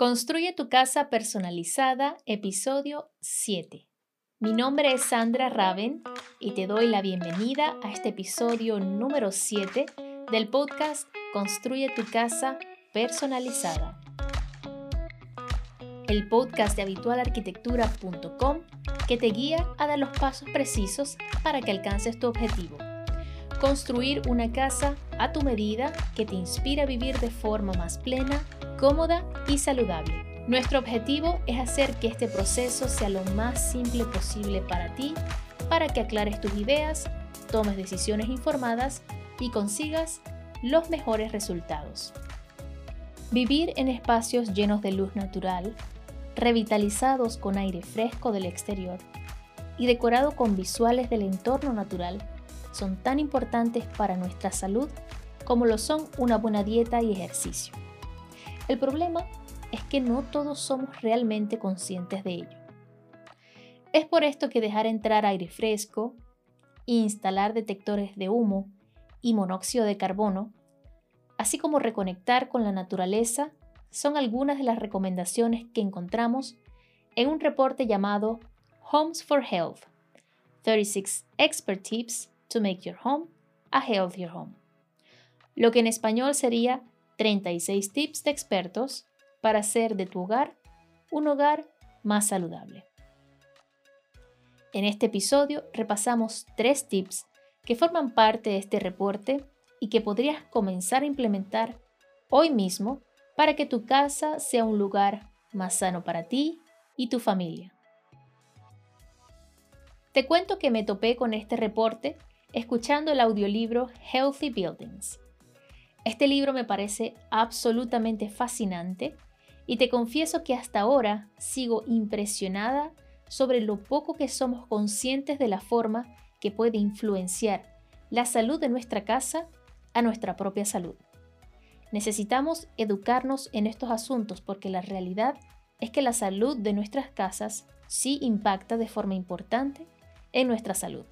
Construye tu casa personalizada, episodio 7. Mi nombre es Sandra Raven y te doy la bienvenida a este episodio número 7 del podcast Construye tu casa personalizada. El podcast de habitualarquitectura.com que te guía a dar los pasos precisos para que alcances tu objetivo. Construir una casa a tu medida que te inspira a vivir de forma más plena, cómoda y saludable. Nuestro objetivo es hacer que este proceso sea lo más simple posible para ti, para que aclares tus ideas, tomes decisiones informadas y consigas los mejores resultados. Vivir en espacios llenos de luz natural, revitalizados con aire fresco del exterior y decorado con visuales del entorno natural son tan importantes para nuestra salud como lo son una buena dieta y ejercicio. El problema es que no todos somos realmente conscientes de ello. Es por esto que dejar entrar aire fresco, instalar detectores de humo y monóxido de carbono, así como reconectar con la naturaleza, son algunas de las recomendaciones que encontramos en un reporte llamado Homes for Health, 36 Expert Tips to Make Your Home a Healthier Home, lo que en español sería 36 tips de expertos para hacer de tu hogar un hogar más saludable. En este episodio repasamos tres tips que forman parte de este reporte y que podrías comenzar a implementar hoy mismo para que tu casa sea un lugar más sano para ti y tu familia. Te cuento que me topé con este reporte escuchando el audiolibro Healthy Buildings este libro me parece absolutamente fascinante y te confieso que hasta ahora sigo impresionada sobre lo poco que somos conscientes de la forma que puede influenciar la salud de nuestra casa a nuestra propia salud. Necesitamos educarnos en estos asuntos porque la realidad es que la salud de nuestras casas sí impacta de forma importante en nuestra salud.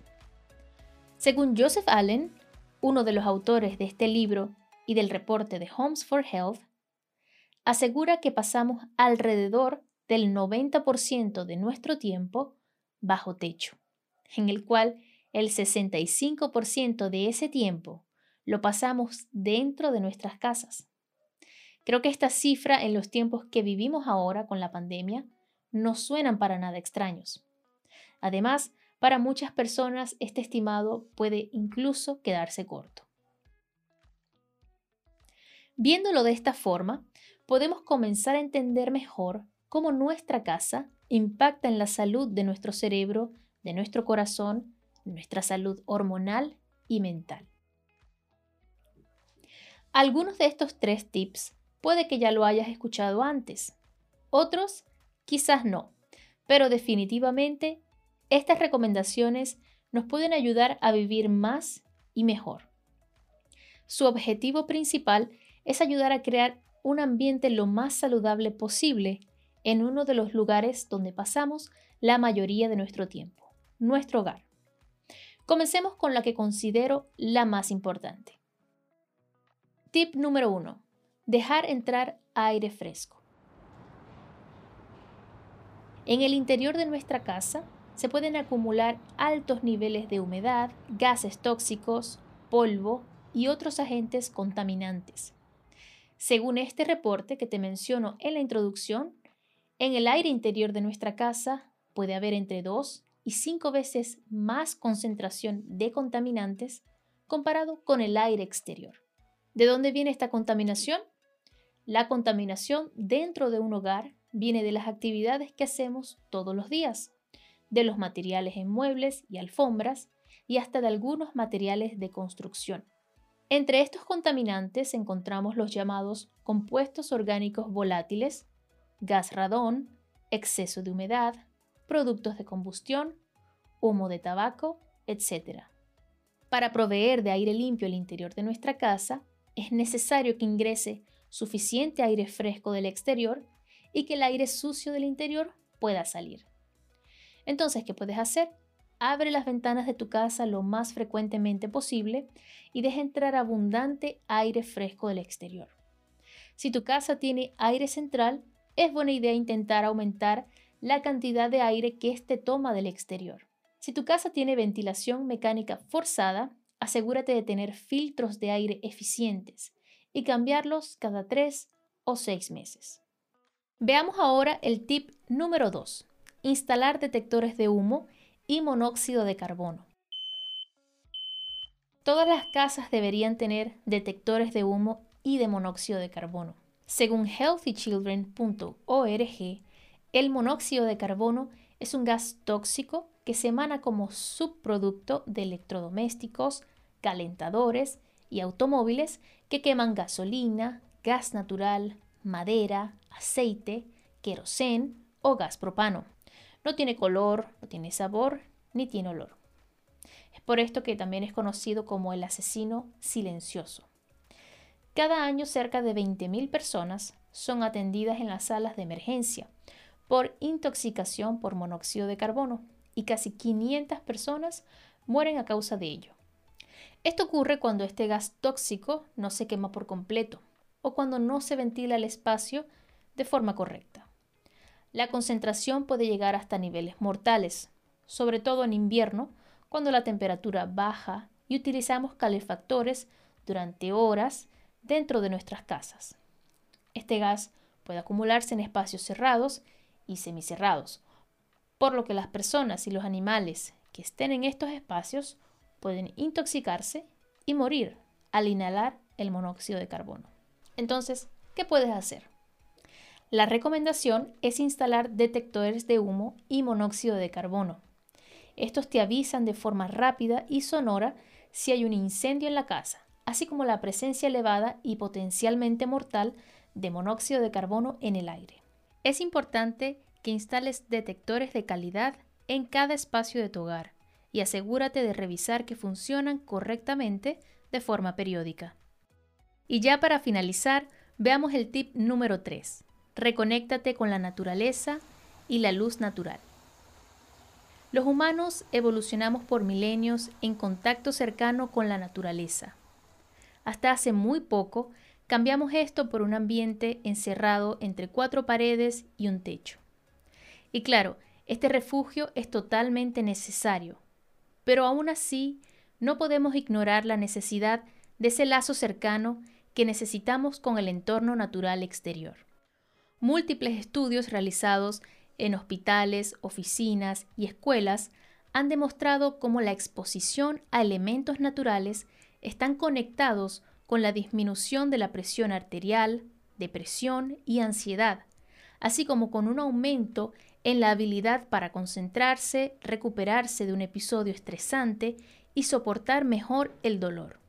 Según Joseph Allen, uno de los autores de este libro y del reporte de Homes for Health, asegura que pasamos alrededor del 90% de nuestro tiempo bajo techo, en el cual el 65% de ese tiempo lo pasamos dentro de nuestras casas. Creo que esta cifra en los tiempos que vivimos ahora con la pandemia no suenan para nada extraños. Además, para muchas personas este estimado puede incluso quedarse corto. Viéndolo de esta forma, podemos comenzar a entender mejor cómo nuestra casa impacta en la salud de nuestro cerebro, de nuestro corazón, nuestra salud hormonal y mental. Algunos de estos tres tips puede que ya lo hayas escuchado antes, otros quizás no, pero definitivamente estas recomendaciones nos pueden ayudar a vivir más y mejor. Su objetivo principal es ayudar a crear un ambiente lo más saludable posible en uno de los lugares donde pasamos la mayoría de nuestro tiempo, nuestro hogar. Comencemos con la que considero la más importante. Tip número 1. Dejar entrar aire fresco. En el interior de nuestra casa se pueden acumular altos niveles de humedad, gases tóxicos, polvo y otros agentes contaminantes según este reporte que te menciono en la introducción, en el aire interior de nuestra casa puede haber entre 2 y 5 veces más concentración de contaminantes comparado con el aire exterior. ¿De dónde viene esta contaminación? La contaminación dentro de un hogar viene de las actividades que hacemos todos los días, de los materiales en muebles y alfombras y hasta de algunos materiales de construcción. Entre estos contaminantes encontramos los llamados compuestos orgánicos volátiles, gas radón, exceso de humedad, productos de combustión, humo de tabaco, etc. Para proveer de aire limpio el interior de nuestra casa, es necesario que ingrese suficiente aire fresco del exterior y que el aire sucio del interior pueda salir. Entonces, ¿qué puedes hacer? Abre las ventanas de tu casa lo más frecuentemente posible y deja entrar abundante aire fresco del exterior. Si tu casa tiene aire central, es buena idea intentar aumentar la cantidad de aire que éste toma del exterior. Si tu casa tiene ventilación mecánica forzada, asegúrate de tener filtros de aire eficientes y cambiarlos cada 3 o 6 meses. Veamos ahora el tip número 2, instalar detectores de humo y monóxido de carbono. Todas las casas deberían tener detectores de humo y de monóxido de carbono. Según healthychildren.org, el monóxido de carbono es un gas tóxico que se emana como subproducto de electrodomésticos, calentadores y automóviles que queman gasolina, gas natural, madera, aceite, querosén o gas propano. No tiene color, no tiene sabor ni tiene olor. Es por esto que también es conocido como el asesino silencioso. Cada año cerca de 20.000 personas son atendidas en las salas de emergencia por intoxicación por monóxido de carbono y casi 500 personas mueren a causa de ello. Esto ocurre cuando este gas tóxico no se quema por completo o cuando no se ventila el espacio de forma correcta. La concentración puede llegar hasta niveles mortales, sobre todo en invierno, cuando la temperatura baja y utilizamos calefactores durante horas dentro de nuestras casas. Este gas puede acumularse en espacios cerrados y semicerrados, por lo que las personas y los animales que estén en estos espacios pueden intoxicarse y morir al inhalar el monóxido de carbono. Entonces, ¿qué puedes hacer? La recomendación es instalar detectores de humo y monóxido de carbono estos te avisan de forma rápida y sonora si hay un incendio en la casa, así como la presencia elevada y potencialmente mortal de monóxido de carbono en el aire. Es importante que instales detectores de calidad en cada espacio de tu hogar y asegúrate de revisar que funcionan correctamente de forma periódica. Y ya para finalizar, veamos el tip número 3. Reconéctate con la naturaleza y la luz natural. Los humanos evolucionamos por milenios en contacto cercano con la naturaleza. Hasta hace muy poco cambiamos esto por un ambiente encerrado entre cuatro paredes y un techo. Y claro, este refugio es totalmente necesario, pero aún así no podemos ignorar la necesidad de ese lazo cercano que necesitamos con el entorno natural exterior. Múltiples estudios realizados en hospitales, oficinas y escuelas han demostrado cómo la exposición a elementos naturales están conectados con la disminución de la presión arterial, depresión y ansiedad, así como con un aumento en la habilidad para concentrarse, recuperarse de un episodio estresante y soportar mejor el dolor.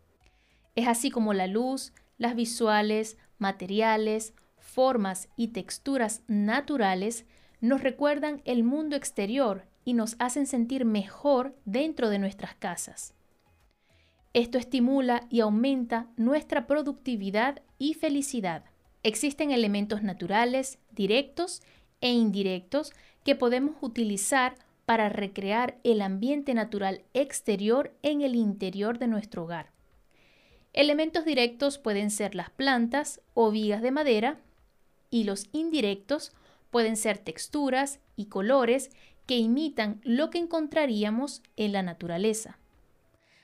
Es así como la luz, las visuales, materiales, formas y texturas naturales nos recuerdan el mundo exterior y nos hacen sentir mejor dentro de nuestras casas. Esto estimula y aumenta nuestra productividad y felicidad. Existen elementos naturales, directos e indirectos que podemos utilizar para recrear el ambiente natural exterior en el interior de nuestro hogar. Elementos directos pueden ser las plantas o vigas de madera y los indirectos Pueden ser texturas y colores que imitan lo que encontraríamos en la naturaleza.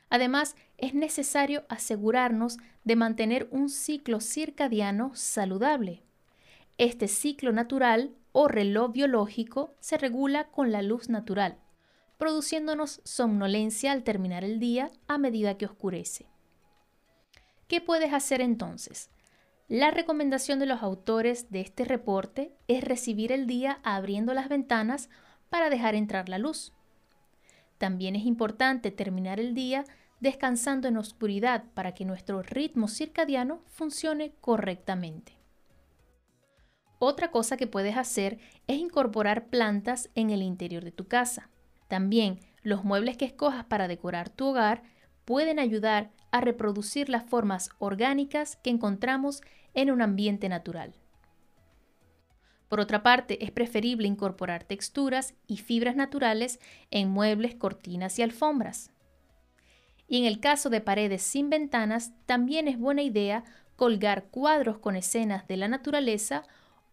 Además, es necesario asegurarnos de mantener un ciclo circadiano saludable. Este ciclo natural o reloj biológico se regula con la luz natural, produciéndonos somnolencia al terminar el día a medida que oscurece. ¿Qué puedes hacer entonces? La recomendación de los autores de este reporte es recibir el día abriendo las ventanas para dejar entrar la luz. También es importante terminar el día descansando en oscuridad para que nuestro ritmo circadiano funcione correctamente. Otra cosa que puedes hacer es incorporar plantas en el interior de tu casa. También los muebles que escojas para decorar tu hogar pueden ayudar a reproducir las formas orgánicas que encontramos en un ambiente natural. Por otra parte, es preferible incorporar texturas y fibras naturales en muebles, cortinas y alfombras. Y en el caso de paredes sin ventanas, también es buena idea colgar cuadros con escenas de la naturaleza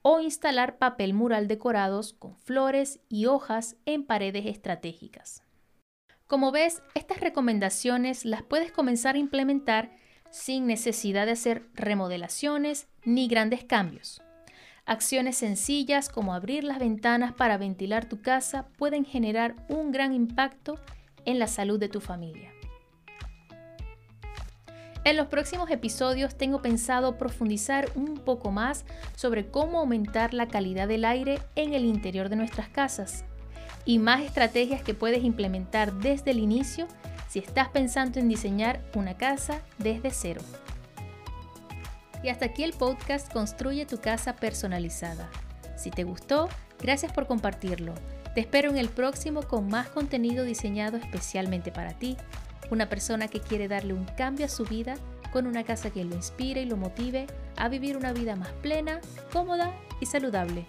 o instalar papel mural decorados con flores y hojas en paredes estratégicas. Como ves, estas recomendaciones las puedes comenzar a implementar sin necesidad de hacer remodelaciones ni grandes cambios. Acciones sencillas como abrir las ventanas para ventilar tu casa pueden generar un gran impacto en la salud de tu familia. En los próximos episodios tengo pensado profundizar un poco más sobre cómo aumentar la calidad del aire en el interior de nuestras casas y más estrategias que puedes implementar desde el inicio si estás pensando en diseñar una casa desde cero. Y hasta aquí el podcast Construye tu casa personalizada. Si te gustó, gracias por compartirlo. Te espero en el próximo con más contenido diseñado especialmente para ti una persona que quiere darle un cambio a su vida con una casa que lo inspire y lo motive a vivir una vida más plena, cómoda y saludable.